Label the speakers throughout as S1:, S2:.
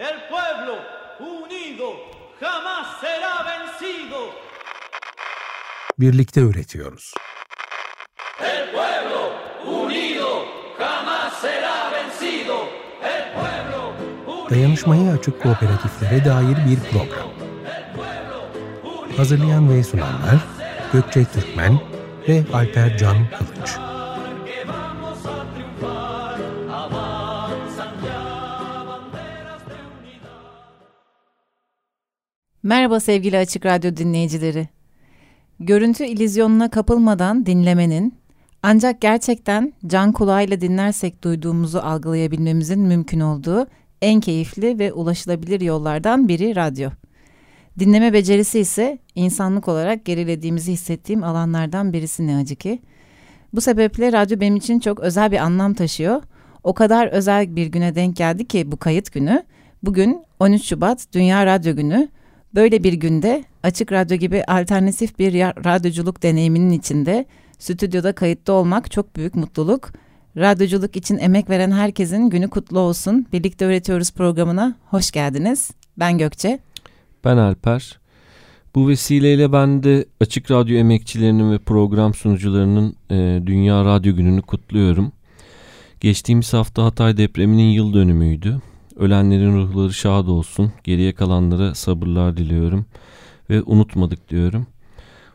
S1: El pueblo unido jamás será vencido.
S2: Birlikte üretiyoruz.
S1: El pueblo unido jamás será vencido. El pueblo unido.
S2: Dayanışmaya açık kooperatiflere dair bir program. Hazırlayan ve sunanlar Gökçe Türkmen ve Alper Can Kılıç.
S3: Merhaba sevgili Açık Radyo dinleyicileri. Görüntü ilizyonuna kapılmadan dinlemenin, ancak gerçekten can kulağıyla dinlersek duyduğumuzu algılayabilmemizin mümkün olduğu en keyifli ve ulaşılabilir yollardan biri radyo. Dinleme becerisi ise insanlık olarak gerilediğimizi hissettiğim alanlardan birisi ne acı ki. Bu sebeple radyo benim için çok özel bir anlam taşıyor. O kadar özel bir güne denk geldi ki bu kayıt günü. Bugün 13 Şubat Dünya Radyo Günü. Böyle bir günde Açık Radyo gibi alternatif bir radyoculuk deneyiminin içinde stüdyoda kayıtta olmak çok büyük mutluluk. Radyoculuk için emek veren herkesin günü kutlu olsun. Birlikte Öğretiyoruz programına hoş geldiniz. Ben Gökçe.
S4: Ben Alper. Bu vesileyle ben de Açık Radyo emekçilerinin ve program sunucularının e, Dünya Radyo Günü'nü kutluyorum. Geçtiğimiz hafta Hatay depreminin yıl dönümüydü. Ölenlerin ruhları şad olsun. Geriye kalanlara sabırlar diliyorum ve unutmadık diyorum.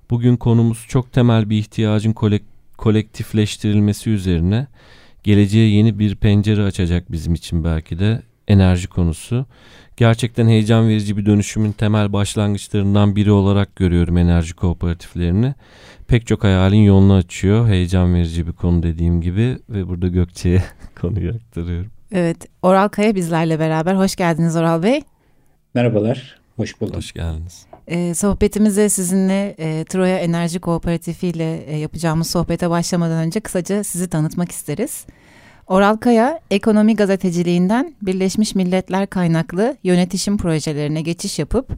S4: Bugün konumuz çok temel bir ihtiyacın kolek- kolektifleştirilmesi üzerine. Geleceğe yeni bir pencere açacak bizim için belki de enerji konusu. Gerçekten heyecan verici bir dönüşümün temel başlangıçlarından biri olarak görüyorum enerji kooperatiflerini. Pek çok hayalin yolunu açıyor. Heyecan verici bir konu dediğim gibi ve burada Gökçe'ye konuyu aktarıyorum.
S3: Evet, Oral Kaya bizlerle beraber. Hoş geldiniz Oral Bey.
S5: Merhabalar, hoş bulduk.
S4: Hoş geldiniz.
S3: Ee, sohbetimize sizinle e, Troya Enerji Kooperatifi ile e, yapacağımız sohbete başlamadan önce kısaca sizi tanıtmak isteriz. Oral Kaya, ekonomi gazeteciliğinden Birleşmiş Milletler kaynaklı yönetişim projelerine geçiş yapıp,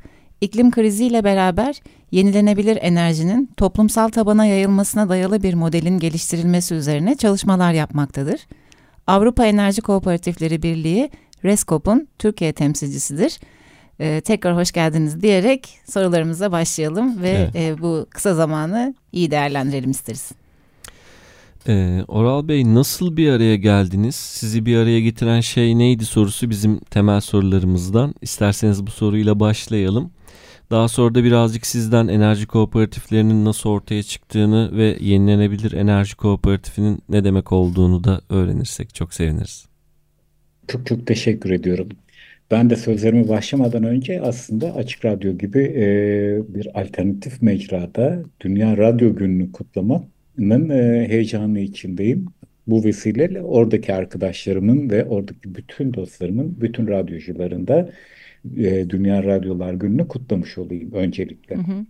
S3: iklim kriziyle beraber yenilenebilir enerjinin toplumsal tabana yayılmasına dayalı bir modelin geliştirilmesi üzerine çalışmalar yapmaktadır. Avrupa Enerji Kooperatifleri Birliği, RESCOP'un Türkiye temsilcisidir. Ee, tekrar hoş geldiniz diyerek sorularımıza başlayalım ve
S4: Evet.
S3: e, bu kısa zamanı iyi değerlendirelim isteriz.
S4: Ee, Oral Bey nasıl bir araya geldiniz? Sizi bir araya getiren şey neydi sorusu bizim temel sorularımızdan. İsterseniz bu soruyla başlayalım. Daha sonra da birazcık sizden enerji kooperatiflerinin nasıl ortaya çıktığını ve yenilenebilir enerji kooperatifinin ne demek olduğunu da öğrenirsek çok seviniriz.
S5: Çok çok teşekkür ediyorum. Ben de sözlerime başlamadan önce aslında Açık Radyo gibi e, bir alternatif mecrada Dünya Radyo Günü'nü kutlamanın e, heyecanı içindeyim. Bu vesileyle oradaki arkadaşlarımın ve oradaki bütün dostlarımın, bütün radyocuların da e, Dünya Radyolar Günü'nü kutlamış olayım öncelikle.
S3: Hı hı.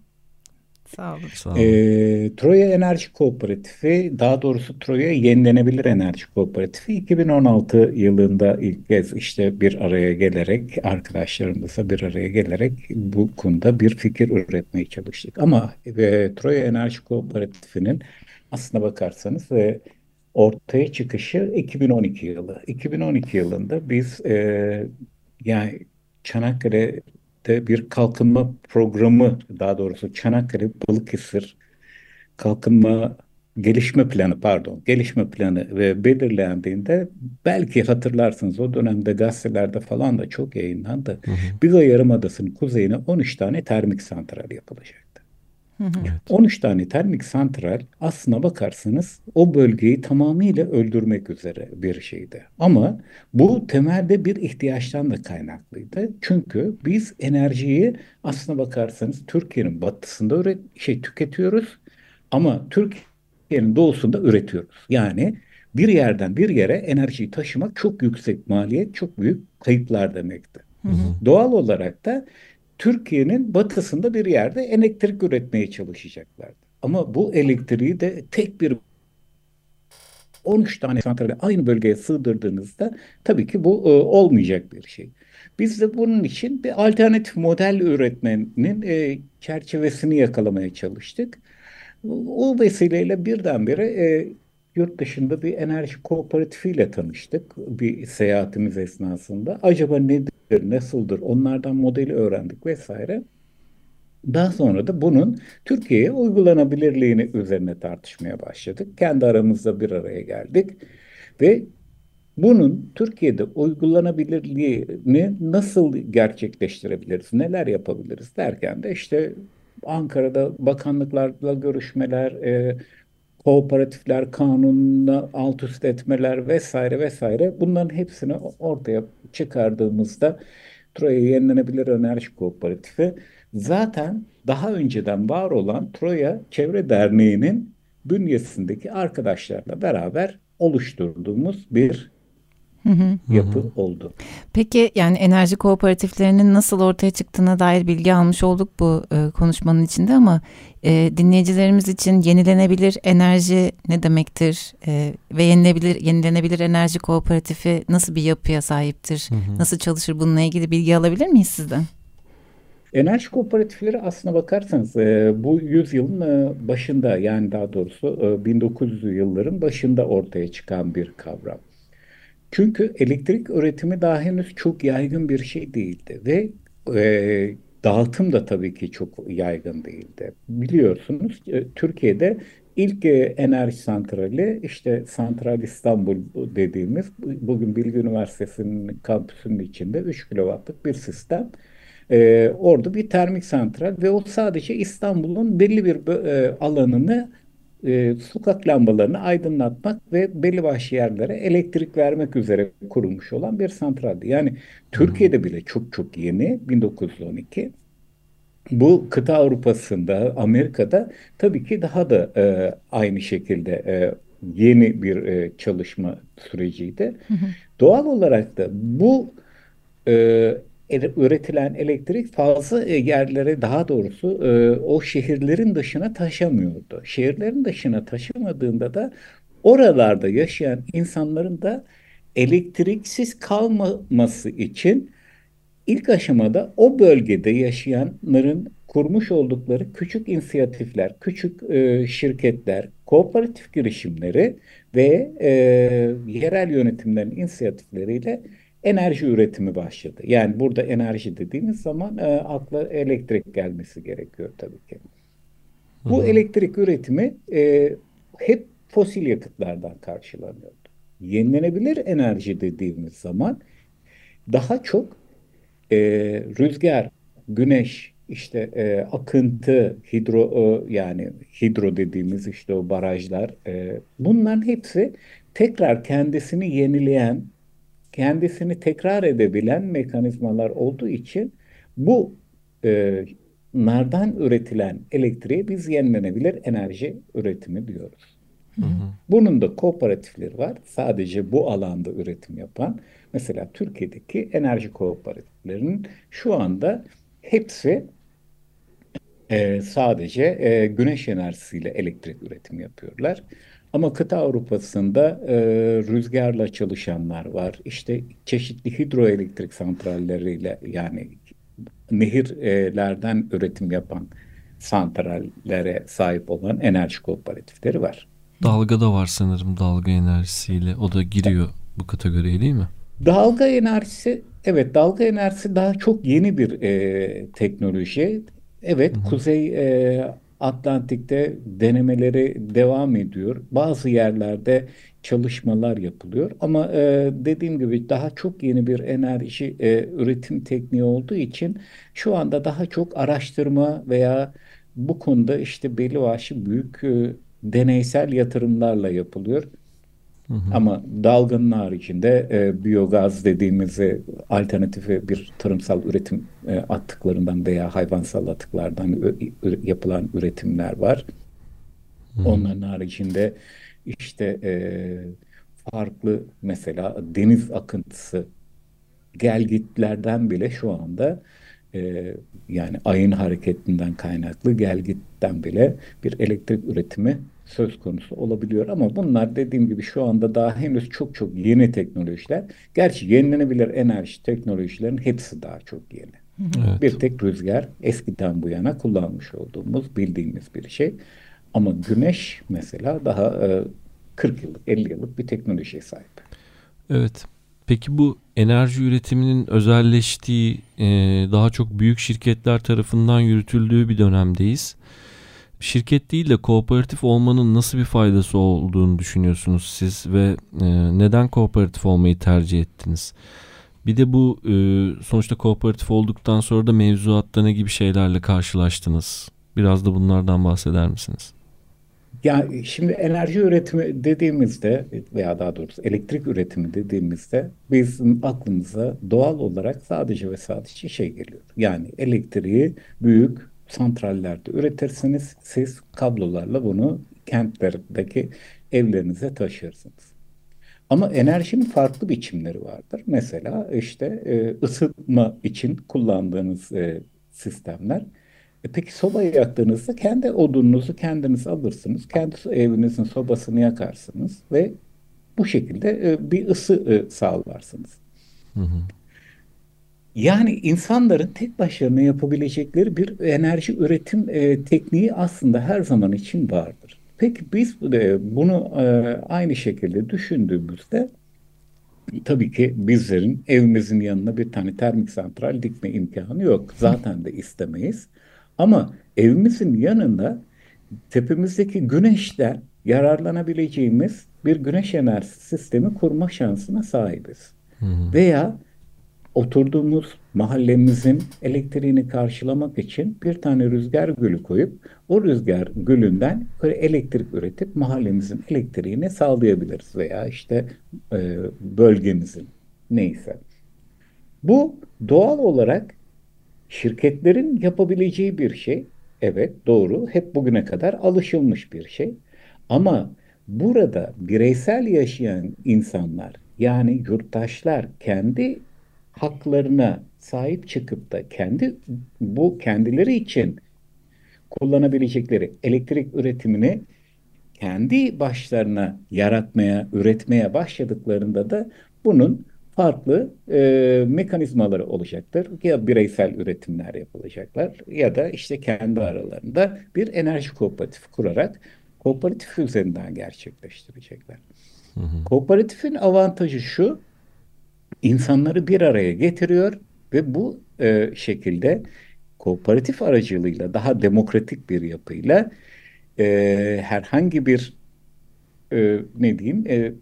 S3: Sağ olun.
S4: Sağ olun.
S5: Ee, Troya Enerji Kooperatifi, daha doğrusu Troya Yenilenebilir Enerji Kooperatifi 2016 yılında ilk kez işte bir araya gelerek, arkadaşlarımızla bir araya gelerek bu konuda bir fikir üretmeye çalıştık. Ama e, Troya Enerji Kooperatifi'nin aslına bakarsanız e, ortaya çıkışı 2012 yılı. 2012 yılında biz e, yani Çanakkale'de bir kalkınma programı, daha doğrusu Çanakkale Balıkesir kalkınma gelişme planı pardon gelişme planı ve belirlendiğinde belki hatırlarsınız o dönemde gazetelerde falan da çok yayınlandı.
S4: Hı hı.
S5: Biga Yarımadası'nın kuzeyine 13 tane termik santral yapılacaktı.
S3: Hı hı.
S4: Evet.
S5: 13 tane termik santral aslına bakarsanız o bölgeyi tamamıyla öldürmek üzere bir şeydi. Ama bu temelde bir ihtiyaçtan da kaynaklıydı. Çünkü biz enerjiyi aslına bakarsanız Türkiye'nin batısında üret şey tüketiyoruz ama Türkiye'nin doğusunda üretiyoruz. Yani bir yerden bir yere enerjiyi taşımak çok yüksek maliyet, çok büyük kayıplar demekti.
S3: Hı hı.
S5: Doğal olarak da Türkiye'nin batısında bir yerde elektrik üretmeye çalışacaklardı. Ama bu elektriği de tek bir 13 tane santrali aynı bölgeye sığdırdığınızda tabii ki bu e, olmayacak bir şey. Biz de bunun için bir alternatif model üretmenin e, çerçevesini yakalamaya çalıştık. O vesileyle birdenbire e, yurt dışında bir enerji kooperatifiyle tanıştık bir seyahatimiz esnasında. Acaba nedir nasıldır onlardan modeli öğrendik vesaire. Daha sonra da bunun Türkiye'ye uygulanabilirliğini üzerine tartışmaya başladık. Kendi aramızda bir araya geldik ve bunun Türkiye'de uygulanabilirliğini nasıl gerçekleştirebiliriz, neler yapabiliriz derken de işte Ankara'da bakanlıklarla görüşmeler, e, kooperatifler kanununa alt üst etmeler vesaire vesaire bunların hepsini ortaya çıkardığımızda Troya Yenilenebilir Enerji Kooperatifi. Zaten daha önceden var olan Troya Çevre Derneği'nin bünyesindeki arkadaşlarla beraber oluşturduğumuz bir yapı oldu.
S3: Peki yani enerji kooperatiflerinin nasıl ortaya çıktığına dair bilgi almış olduk bu e, konuşmanın içinde ama e, dinleyicilerimiz için yenilenebilir enerji ne demektir e, ve yenilebilir yenilenebilir enerji kooperatifi nasıl bir yapıya sahiptir, nasıl çalışır bununla ilgili bilgi alabilir miyiz sizden?
S5: Enerji kooperatifleri aslına bakarsanız e, bu yüzyılın e, başında yani daha doğrusu e, 1900'lü yılların başında ortaya çıkan bir kavram. Çünkü elektrik üretimi daha henüz çok yaygın bir şey değildi ve e, dağıtım da tabii ki çok yaygın değildi. Biliyorsunuz e, Türkiye'de ilk e, enerji santrali işte Santral İstanbul dediğimiz bugün Bilgi Üniversitesi'nin kampüsünün içinde 3 kilowattlık bir sistem. E, orada bir termik santral ve o sadece İstanbul'un belli bir e, alanını e, sokak lambalarını aydınlatmak ve belli başlı yerlere elektrik vermek üzere kurulmuş olan bir santraldi. Yani Türkiye'de bile çok çok yeni 1912. Bu kıta Avrupa'sında, Amerika'da tabii ki daha da e, aynı şekilde e, yeni bir e, çalışma süreciydi. Hı hı. Doğal olarak da bu e, üretilen elektrik fazla e, yerlere daha doğrusu e, o şehirlerin dışına taşamıyordu. Şehirlerin dışına taşımadığında da oralarda yaşayan insanların da elektriksiz kalmaması için ilk aşamada o bölgede yaşayanların kurmuş oldukları küçük inisiyatifler, küçük e, şirketler, kooperatif girişimleri ve yerel yönetimlerin inisiyatifleriyle enerji üretimi başladı. Yani burada enerji dediğimiz zaman e, akla elektrik gelmesi gerekiyor tabii ki. Bu Hı-hı. elektrik üretimi e, hep fosil yakıtlardan karşılanıyordu. Yenilenebilir enerji dediğimiz zaman daha çok e, rüzgar, güneş, işte e, akıntı, hidro e, yani hidro dediğimiz işte o barajlar e, bunların hepsi tekrar kendisini yenileyen kendisini tekrar edebilen mekanizmalar olduğu için bu e, nardan üretilen elektriğe biz yenilenebilir enerji üretimi diyoruz. Hı hı. Bunun da kooperatifleri var. Sadece bu alanda üretim yapan. Mesela Türkiye'deki enerji kooperatiflerinin şu anda hepsi e, sadece e, güneş enerjisiyle elektrik üretimi yapıyorlar. Ama kıta Avrupa'sında e, rüzgarla çalışanlar var. İşte çeşitli hidroelektrik santralleriyle yani nehirlerden üretim yapan santrallere sahip olan enerji kooperatifleri var.
S4: Dalga da var sanırım dalga enerjisiyle. O da giriyor bu kategoriye değil mi?
S5: Dalga enerjisi evet dalga enerjisi daha çok yeni bir e, teknoloji. Evet hı hı. Kuzey e, Atlantik'te denemeleri devam ediyor. Bazı yerlerde çalışmalar yapılıyor. Ama e, dediğim gibi daha çok yeni bir enerji e, üretim tekniği olduğu için şu anda daha çok araştırma veya bu konuda işte belli başlı büyük e, deneysel yatırımlarla yapılıyor. Hı hı. Ama dalganın haricinde e, biyogaz dediğimiz e, alternatifi bir tarımsal üretim e, atıklarından veya hayvansal atıklardan yapılan üretimler var. Hı. Onların haricinde işte e, farklı mesela deniz akıntısı gelgitlerden bile şu anda e, yani ayın hareketinden kaynaklı gelgitten bile bir elektrik üretimi söz konusu olabiliyor. Ama bunlar dediğim gibi şu anda daha henüz çok çok yeni teknolojiler. Gerçi yenilenebilir enerji teknolojilerin hepsi daha çok yeni. Evet. Bir tek rüzgar eskiden bu yana kullanmış olduğumuz bildiğimiz bir şey. Ama güneş mesela daha e, 40 yıllık 50 yıllık bir teknolojiye sahip.
S4: Evet. Peki bu enerji üretiminin özelleştiği, e, daha çok büyük şirketler tarafından yürütüldüğü bir dönemdeyiz. Şirket değil de kooperatif olmanın nasıl bir faydası olduğunu düşünüyorsunuz siz ve e, neden kooperatif olmayı tercih ettiniz? Bir de bu e, sonuçta kooperatif olduktan sonra da mevzuatta ne gibi şeylerle karşılaştınız? Biraz da bunlardan bahseder misiniz?
S5: Ya şimdi enerji üretimi dediğimizde veya daha doğrusu elektrik üretimi dediğimizde bizim aklımıza doğal olarak sadece ve sadece şey geliyor. Yani elektriği büyük santrallerde üretirsiniz. Siz kablolarla bunu kentlerdeki evlerinize taşırsınız. Ama enerjinin farklı biçimleri vardır. Mesela işte e, ısıtma için kullandığınız e, sistemler. E peki sobayı yaktığınızda kendi odununuzu kendiniz alırsınız. Kendi evinizin sobasını yakarsınız ve bu şekilde e, bir ısı sağlarsınız. Hı hı. Yani insanların tek başlarına yapabilecekleri bir enerji üretim e, tekniği aslında her zaman için vardır. Peki biz e, bunu e, aynı şekilde düşündüğümüzde tabii ki bizlerin evimizin yanına bir tane termik santral dikme imkanı yok. Zaten de istemeyiz. Ama evimizin yanında tepemizdeki güneşten yararlanabileceğimiz bir güneş enerjisi sistemi kurma şansına sahibiz. Hı hı. Veya oturduğumuz mahallemizin elektriğini karşılamak için bir tane rüzgar gülü koyup o rüzgar gülünden elektrik üretip mahallemizin elektriğini sağlayabiliriz veya işte e, bölgemizin neyse. Bu doğal olarak şirketlerin yapabileceği bir şey. Evet doğru hep bugüne kadar alışılmış bir şey. Ama burada bireysel yaşayan insanlar yani yurttaşlar kendi haklarına sahip çıkıp da kendi bu kendileri için kullanabilecekleri elektrik üretimini kendi başlarına yaratmaya, üretmeye başladıklarında da bunun farklı e, mekanizmaları olacaktır. Ya bireysel üretimler yapılacaklar ya da işte kendi aralarında bir enerji kooperatif kurarak kooperatif üzerinden gerçekleştirecekler. Hı hı. Kooperatifin avantajı şu, insanları bir araya getiriyor ve bu e, şekilde kooperatif aracılığıyla daha demokratik bir yapıyla e, herhangi bir e, ne diyeyim e,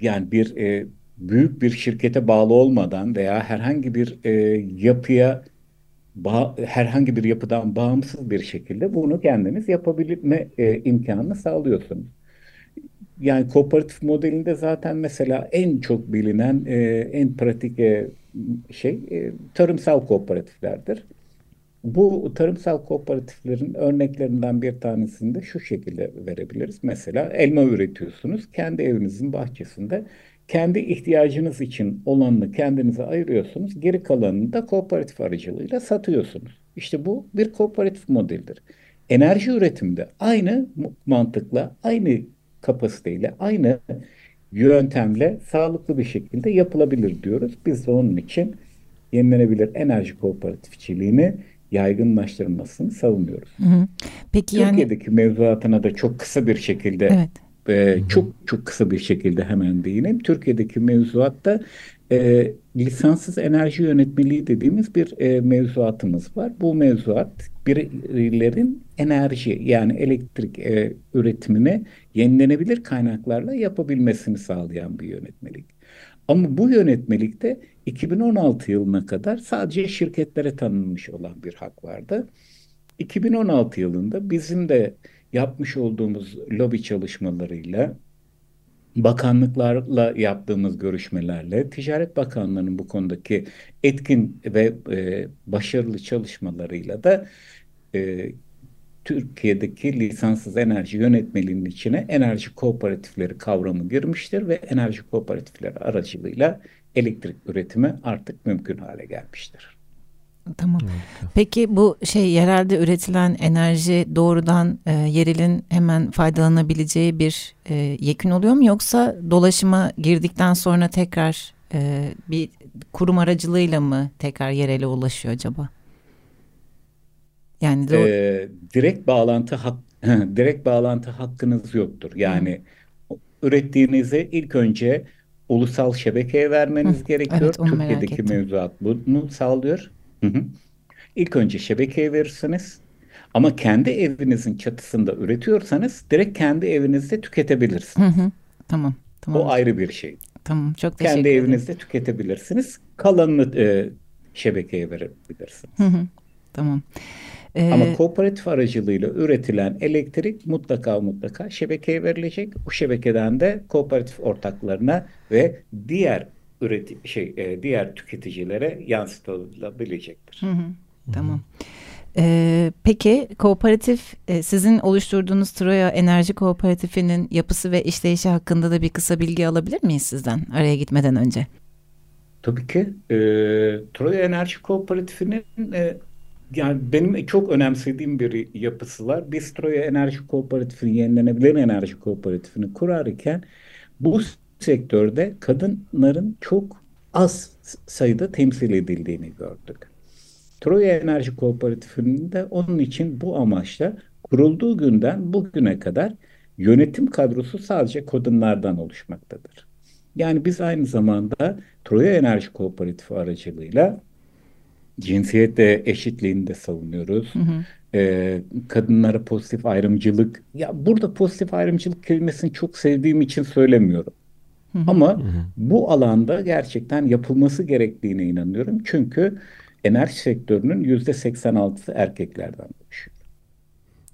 S5: yani bir e, büyük bir şirkete bağlı olmadan veya herhangi bir e, yapıya herhangi bir yapıdan bağımsız bir şekilde bunu kendiniz yapabilme e, imkanını sağlıyorsunuz. Yani kooperatif modelinde zaten mesela en çok bilinen, e, en pratik e, şey e, tarımsal kooperatiflerdir. Bu tarımsal kooperatiflerin örneklerinden bir tanesini de şu şekilde verebiliriz. Mesela elma üretiyorsunuz. Kendi evinizin bahçesinde kendi ihtiyacınız için olanını kendinize ayırıyorsunuz. Geri kalanını da kooperatif aracılığıyla satıyorsunuz. İşte bu bir kooperatif modeldir. Enerji üretiminde aynı mantıkla, aynı kapasiteyle, aynı yöntemle sağlıklı bir şekilde yapılabilir diyoruz. Biz de onun için yenilenebilir enerji kooperatifçiliğini yaygınlaştırılmasını savunuyoruz. Hı hı. Peki Türkiye'deki yani... mevzuatına da çok kısa bir şekilde evet. E, çok çok kısa bir şekilde hemen değineyim. Türkiye'deki mevzuatta e, lisanssız enerji yönetmeliği dediğimiz bir e, mevzuatımız var. Bu mevzuat bireylerin enerji yani elektrik e, üretimini yenilenebilir kaynaklarla yapabilmesini sağlayan bir yönetmelik. Ama bu yönetmelikte 2016 yılına kadar sadece şirketlere tanınmış olan bir hak vardı. 2016 yılında bizim de yapmış olduğumuz lobi çalışmalarıyla bakanlıklarla yaptığımız görüşmelerle Ticaret Bakanlığı'nın bu konudaki etkin ve e, başarılı çalışmalarıyla da e, Türkiye'deki lisanssız enerji yönetmeliğinin içine enerji kooperatifleri kavramı girmiştir ve enerji kooperatifleri aracılığıyla elektrik üretimi artık mümkün hale gelmiştir.
S3: Tamam. Peki bu şey yerelde üretilen enerji doğrudan e, yerelin hemen faydalanabileceği bir e, yekün oluyor mu yoksa dolaşıma girdikten sonra tekrar e, bir kurum aracılığıyla mı tekrar yerele ulaşıyor acaba?
S5: Yani doğru... e, direkt bağlantı hak direkt bağlantı hakkınız yoktur. Yani Hı. ürettiğinizi ilk önce ulusal şebekeye vermeniz
S3: Hı,
S5: gerekiyor.
S3: evet,
S5: Türkiye'deki mevzuat bunu sağlıyor. Hı hı. İlk önce şebekeye verirsiniz. Ama kendi evinizin çatısında üretiyorsanız direkt kendi evinizde tüketebilirsiniz.
S3: Hı hı. Tamam. Tamam.
S5: O ayrı bir şey.
S3: Tamam. Çok teşekkür
S5: Kendi
S3: ederim.
S5: evinizde tüketebilirsiniz. Kalanını e, şebekeye verebilirsiniz.
S3: Hı hı. Tamam. Ee,
S5: Ama kooperatif aracılığıyla üretilen elektrik mutlaka mutlaka şebekeye verilecek. Bu şebekeden de kooperatif ortaklarına ve diğer üreti şey e, diğer tüketicilere yansıtılabilecektir.
S3: Hı hı, Tamam. Ee, peki kooperatif e, sizin oluşturduğunuz Troya Enerji Kooperatifinin yapısı ve işleyişi hakkında da bir kısa bilgi alabilir miyiz sizden araya gitmeden önce?
S5: Tabii ki e, Troya Enerji Kooperatifi'nin e, yani benim çok önemsediğim bir yapısı var. Biz Troya Enerji Kooperatifini, yenilenebilir enerji kooperatifini kurarken bu sektörde kadınların çok az sayıda temsil edildiğini gördük. Troya Enerji Kooperatifinin de onun için bu amaçla kurulduğu günden bugüne kadar yönetim kadrosu sadece kadınlardan oluşmaktadır. Yani biz aynı zamanda Troya Enerji Kooperatifi aracılığıyla cinsiyet de eşitliğini de savunuyoruz.
S3: Hı hı.
S5: Ee, kadınlara pozitif ayrımcılık. Ya burada pozitif ayrımcılık kelimesini çok sevdiğim için söylemiyorum. Ama bu alanda gerçekten yapılması gerektiğine inanıyorum. Çünkü enerji sektörünün yüzde 86'sı erkeklerden oluşuyor.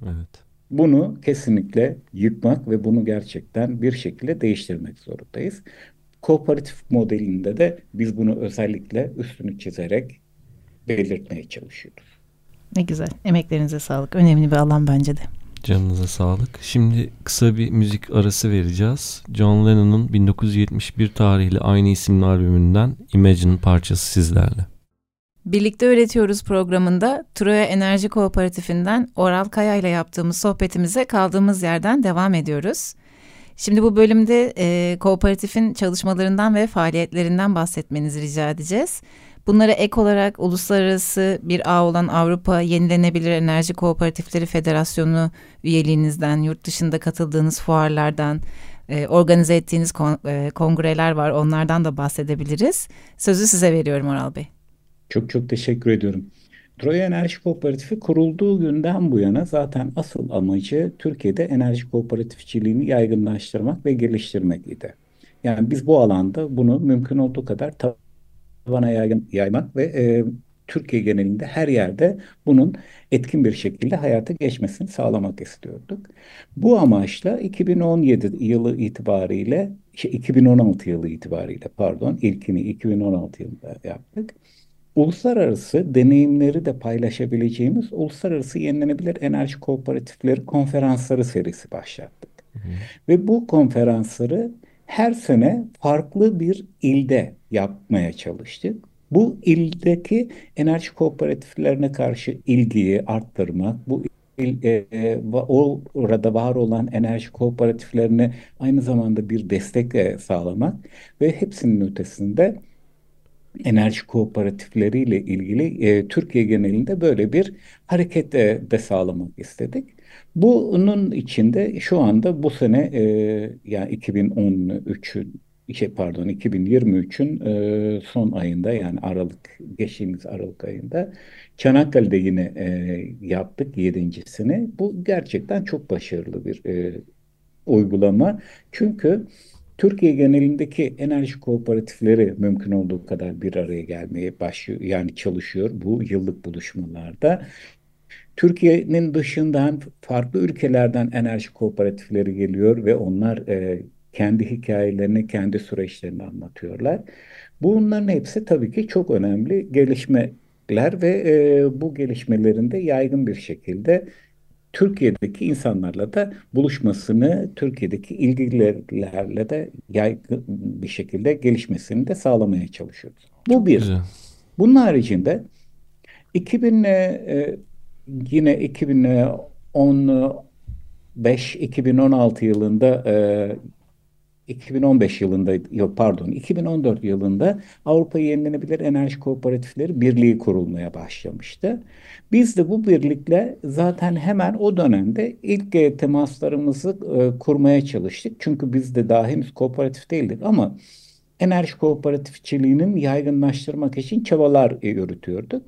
S4: Evet.
S5: Bunu kesinlikle yıkmak ve bunu gerçekten bir şekilde değiştirmek zorundayız. Kooperatif modelinde de biz bunu özellikle üstünü çizerek belirtmeye çalışıyoruz.
S3: Ne güzel. Emeklerinize sağlık. Önemli bir alan bence de.
S4: Canınıza sağlık. Şimdi kısa bir müzik arası vereceğiz. John Lennon'un 1971 tarihli aynı isimli albümünden Imagine parçası sizlerle.
S3: Birlikte Üretiyoruz programında Troya Enerji Kooperatifinden Oral Kaya ile yaptığımız sohbetimize kaldığımız yerden devam ediyoruz. Şimdi bu bölümde e, kooperatifin çalışmalarından ve faaliyetlerinden bahsetmenizi rica edeceğiz. Bunlara ek olarak uluslararası bir ağ olan Avrupa Yenilenebilir Enerji Kooperatifleri Federasyonu üyeliğinizden, yurt dışında katıldığınız fuarlardan, e, organize ettiğiniz e, kongreler var. Onlardan da bahsedebiliriz. Sözü size veriyorum Oral Bey.
S5: Çok çok teşekkür ediyorum. Troya Enerji Kooperatifi kurulduğu günden bu yana zaten asıl amacı Türkiye'de enerji kooperatifçiliğini yaygınlaştırmak ve geliştirmek idi. Yani biz bu alanda bunu mümkün olduğu kadar tabana yaymak ve e, Türkiye genelinde her yerde bunun etkin bir şekilde hayata geçmesini sağlamak istiyorduk. Bu amaçla 2017 yılı itibariyle, şey, 2016 yılı itibariyle pardon, ilkini 2016 yılında yaptık. Uluslararası deneyimleri de paylaşabileceğimiz Uluslararası Yenilenebilir Enerji Kooperatifleri konferansları serisi başlattık. Ve bu konferansları her sene farklı bir ilde yapmaya çalıştık. Bu ildeki enerji kooperatiflerine karşı ilgiyi arttırmak, bu il, e, e, orada var olan enerji kooperatiflerine aynı zamanda bir destek e, sağlamak ve hepsinin ötesinde enerji kooperatifleriyle ilgili e, Türkiye genelinde böyle bir hareket e, de sağlamak istedik. Bunun içinde şu anda bu sene e, yani 2013'ün şey pardon 2023'ün e, son ayında yani Aralık geçtiğimiz Aralık ayında Çanakkale'de yine e, yaptık yedincisini. Bu gerçekten çok başarılı bir e, uygulama. Çünkü Türkiye genelindeki enerji kooperatifleri mümkün olduğu kadar bir araya gelmeye başlıyor. Yani çalışıyor bu yıllık buluşmalarda. Türkiye'nin dışından farklı ülkelerden enerji kooperatifleri geliyor ve onlar e, kendi hikayelerini, kendi süreçlerini anlatıyorlar. Bunların hepsi tabii ki çok önemli gelişmeler ve e, bu gelişmelerin de yaygın bir şekilde Türkiye'deki insanlarla da buluşmasını, Türkiye'deki ilgililerle de yaygın bir şekilde gelişmesini de sağlamaya çalışıyoruz. Bu bir.
S4: Güzel.
S5: Bunun haricinde 2000 e, e, yine 2015-2016 yılında e, 2015 yılında yok pardon 2014 yılında Avrupa Yenilenebilir Enerji Kooperatifleri Birliği kurulmaya başlamıştı. Biz de bu birlikle zaten hemen o dönemde ilk e, temaslarımızı e, kurmaya çalıştık. Çünkü biz de daha henüz kooperatif değildik ama enerji kooperatifçiliğinin yaygınlaştırmak için çabalar e, yürütüyorduk.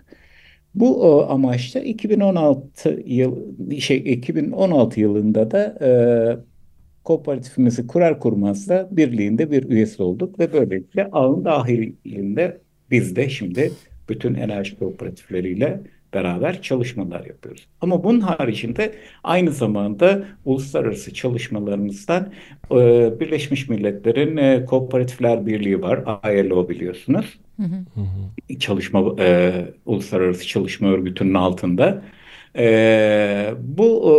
S5: Bu o amaçla 2016 yıl şey 2016 yılında da e, kooperatifimizi kurar kurmaz da birliğinde bir üyesi olduk ve böylelikle ağın dahilinde biz de şimdi bütün enerji kooperatifleriyle beraber çalışmalar yapıyoruz. Ama bunun haricinde aynı zamanda uluslararası çalışmalarımızdan e, Birleşmiş Milletler'in e, Kooperatifler Birliği var. ILO biliyorsunuz.
S3: Hı.
S5: Çalışma e, Uluslararası Çalışma Örgütü'nün altında. E, bu e,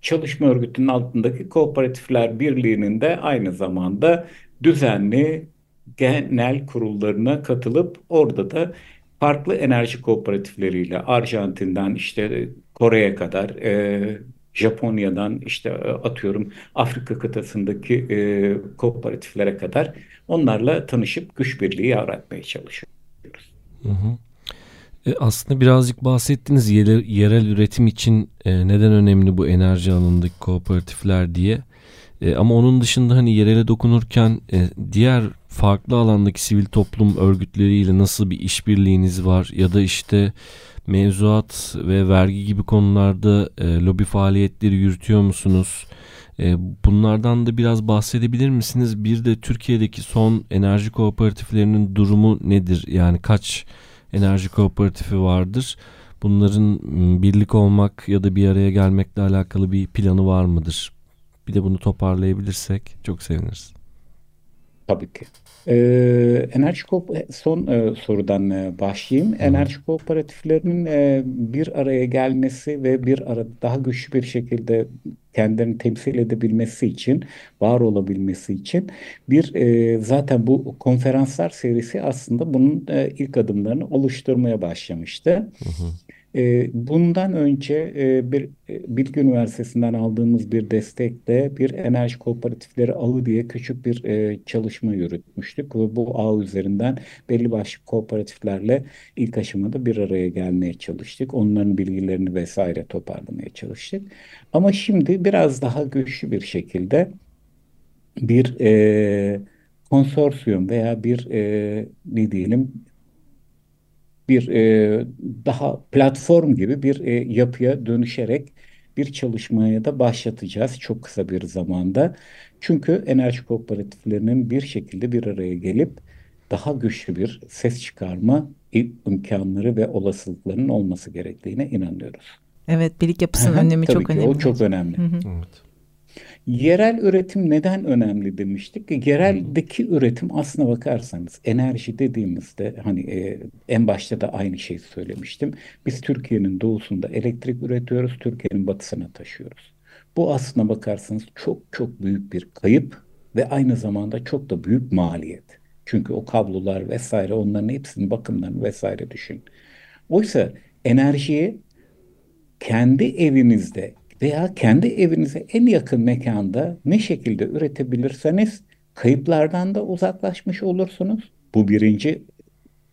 S5: çalışma örgütünün altındaki Kooperatifler Birliği'nin de aynı zamanda düzenli genel kurullarına katılıp orada da farklı enerji kooperatifleriyle Arjantin'den işte Kore'ye kadar e, Japonya'dan işte e, atıyorum Afrika kıtasındaki e, kooperatiflere kadar onlarla tanışıp güç birliği yaratmaya çalışıyoruz.
S4: Hı hı. E, aslında birazcık bahsettiniz yerel, yerel üretim için e, neden önemli bu enerji alanındaki kooperatifler diye. E, ama onun dışında hani yerele dokunurken e, diğer farklı alandaki sivil toplum örgütleriyle nasıl bir işbirliğiniz var ya da işte mevzuat ve vergi gibi konularda e, lobi faaliyetleri yürütüyor musunuz? E, bunlardan da biraz bahsedebilir misiniz? Bir de Türkiye'deki son enerji kooperatiflerinin durumu nedir? Yani kaç enerji kooperatifi vardır? Bunların birlik olmak ya da bir araya gelmekle alakalı bir planı var mıdır? Bir de bunu toparlayabilirsek çok seviniriz.
S5: Tabii ki. Ee, enerji son e, sorudan e, başlayayım. Hı. Enerji kooperatiflerinin e, bir araya gelmesi ve bir arada daha güçlü bir şekilde kendilerini temsil edebilmesi için, var olabilmesi için bir e, zaten bu konferanslar serisi aslında bunun e, ilk adımlarını oluşturmaya başlamıştı. Hı hı. E, bundan önce e, bir e, Bilgi Üniversitesi'nden aldığımız bir destekle bir enerji kooperatifleri ağı diye küçük bir e, çalışma yürütmüştük. Ve bu ağ üzerinden belli başlı kooperatiflerle ilk aşamada bir araya gelmeye çalıştık. Onların bilgilerini vesaire toparlamaya çalıştık. Ama şimdi biraz daha güçlü bir şekilde bir e, konsorsiyum veya bir e, ne diyelim bir e, daha platform gibi bir e, yapıya dönüşerek bir çalışmaya da başlatacağız çok kısa bir zamanda. Çünkü enerji kooperatiflerinin bir şekilde bir araya gelip daha güçlü bir ses çıkarma imkanları ve olasılıklarının olması gerektiğine inanıyoruz.
S3: Evet, birlik yapısının önemi
S5: Tabii
S3: çok
S5: ki,
S3: önemli.
S5: O çok önemli.
S3: Hı hı.
S4: Evet.
S5: Yerel üretim neden önemli demiştik? Yereldeki üretim aslına bakarsanız enerji dediğimizde hani e, en başta da aynı şeyi söylemiştim. Biz Türkiye'nin doğusunda elektrik üretiyoruz, Türkiye'nin batısına taşıyoruz. Bu aslına bakarsanız çok çok büyük bir kayıp ve aynı zamanda çok da büyük maliyet. Çünkü o kablolar vesaire onların hepsinin bakımlarını vesaire düşün. Oysa enerjiyi kendi evinizde veya kendi evinize en yakın mekanda ne şekilde üretebilirseniz kayıplardan da uzaklaşmış olursunuz. Bu birinci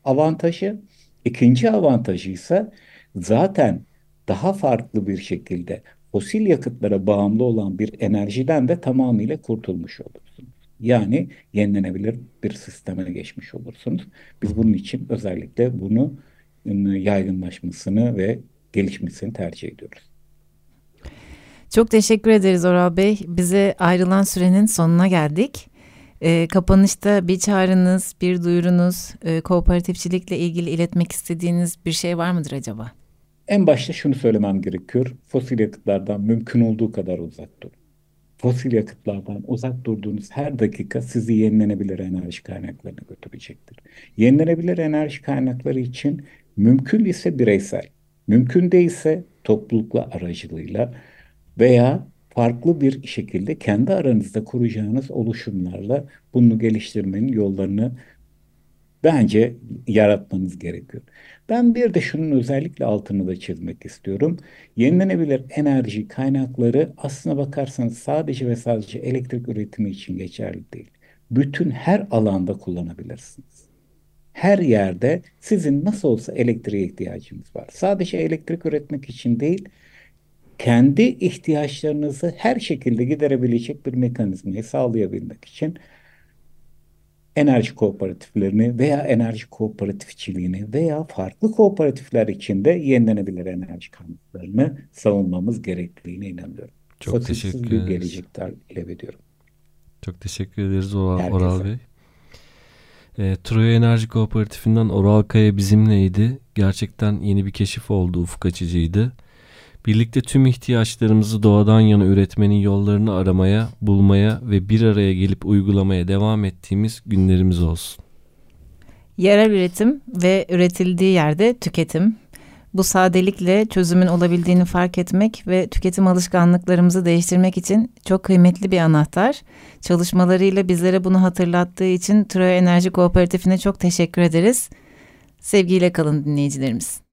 S5: avantajı. İkinci avantajı ise zaten daha farklı bir şekilde fosil yakıtlara bağımlı olan bir enerjiden de tamamıyla kurtulmuş olursunuz. Yani yenilenebilir bir sisteme geçmiş olursunuz. Biz bunun için özellikle bunu ıı, yaygınlaşmasını ve gelişmesini tercih ediyoruz.
S3: Çok teşekkür ederiz Oral Bey. Bize ayrılan sürenin sonuna geldik. E, kapanışta bir çağrınız, bir duyurunuz, e, kooperatifçilikle ilgili iletmek istediğiniz bir şey var mıdır acaba?
S5: En başta şunu söylemem gerekiyor. Fosil yakıtlardan mümkün olduğu kadar uzak durun. Fosil yakıtlardan uzak durduğunuz her dakika sizi yenilenebilir enerji kaynaklarına götürecektir. Yenilenebilir enerji kaynakları için mümkün ise bireysel, mümkün değilse toplulukla aracılığıyla veya farklı bir şekilde kendi aranızda kuracağınız oluşumlarla bunu geliştirmenin yollarını bence yaratmanız gerekiyor. Ben bir de şunun özellikle altını da çizmek istiyorum. Yenilenebilir enerji kaynakları aslına bakarsanız sadece ve sadece elektrik üretimi için geçerli değil. Bütün her alanda kullanabilirsiniz. Her yerde sizin nasıl olsa elektriğe ihtiyacınız var. Sadece elektrik üretmek için değil, kendi ihtiyaçlarınızı her şekilde giderebilecek bir mekanizmayı sağlayabilmek için enerji kooperatiflerini veya enerji kooperatifçiliğini veya farklı kooperatifler içinde yenilenebilir enerji kaynaklarını savunmamız gerektiğine inanıyorum.
S4: Çok
S5: Fosilsiz
S4: teşekkür
S5: bir
S4: ederiz.
S5: gelecek talep ediyorum.
S4: Çok teşekkür ederiz Oral,
S5: Herkese.
S4: Oral Bey. E, Troya Enerji Kooperatifinden Oral Kaya bizimleydi. Gerçekten yeni bir keşif oldu, ufuk açıcıydı. Birlikte tüm ihtiyaçlarımızı doğadan yana üretmenin yollarını aramaya, bulmaya ve bir araya gelip uygulamaya devam ettiğimiz günlerimiz olsun.
S3: Yerel üretim ve üretildiği yerde tüketim. Bu sadelikle çözümün olabildiğini fark etmek ve tüketim alışkanlıklarımızı değiştirmek için çok kıymetli bir anahtar. Çalışmalarıyla bizlere bunu hatırlattığı için Troya Enerji Kooperatifine çok teşekkür ederiz. Sevgiyle kalın dinleyicilerimiz.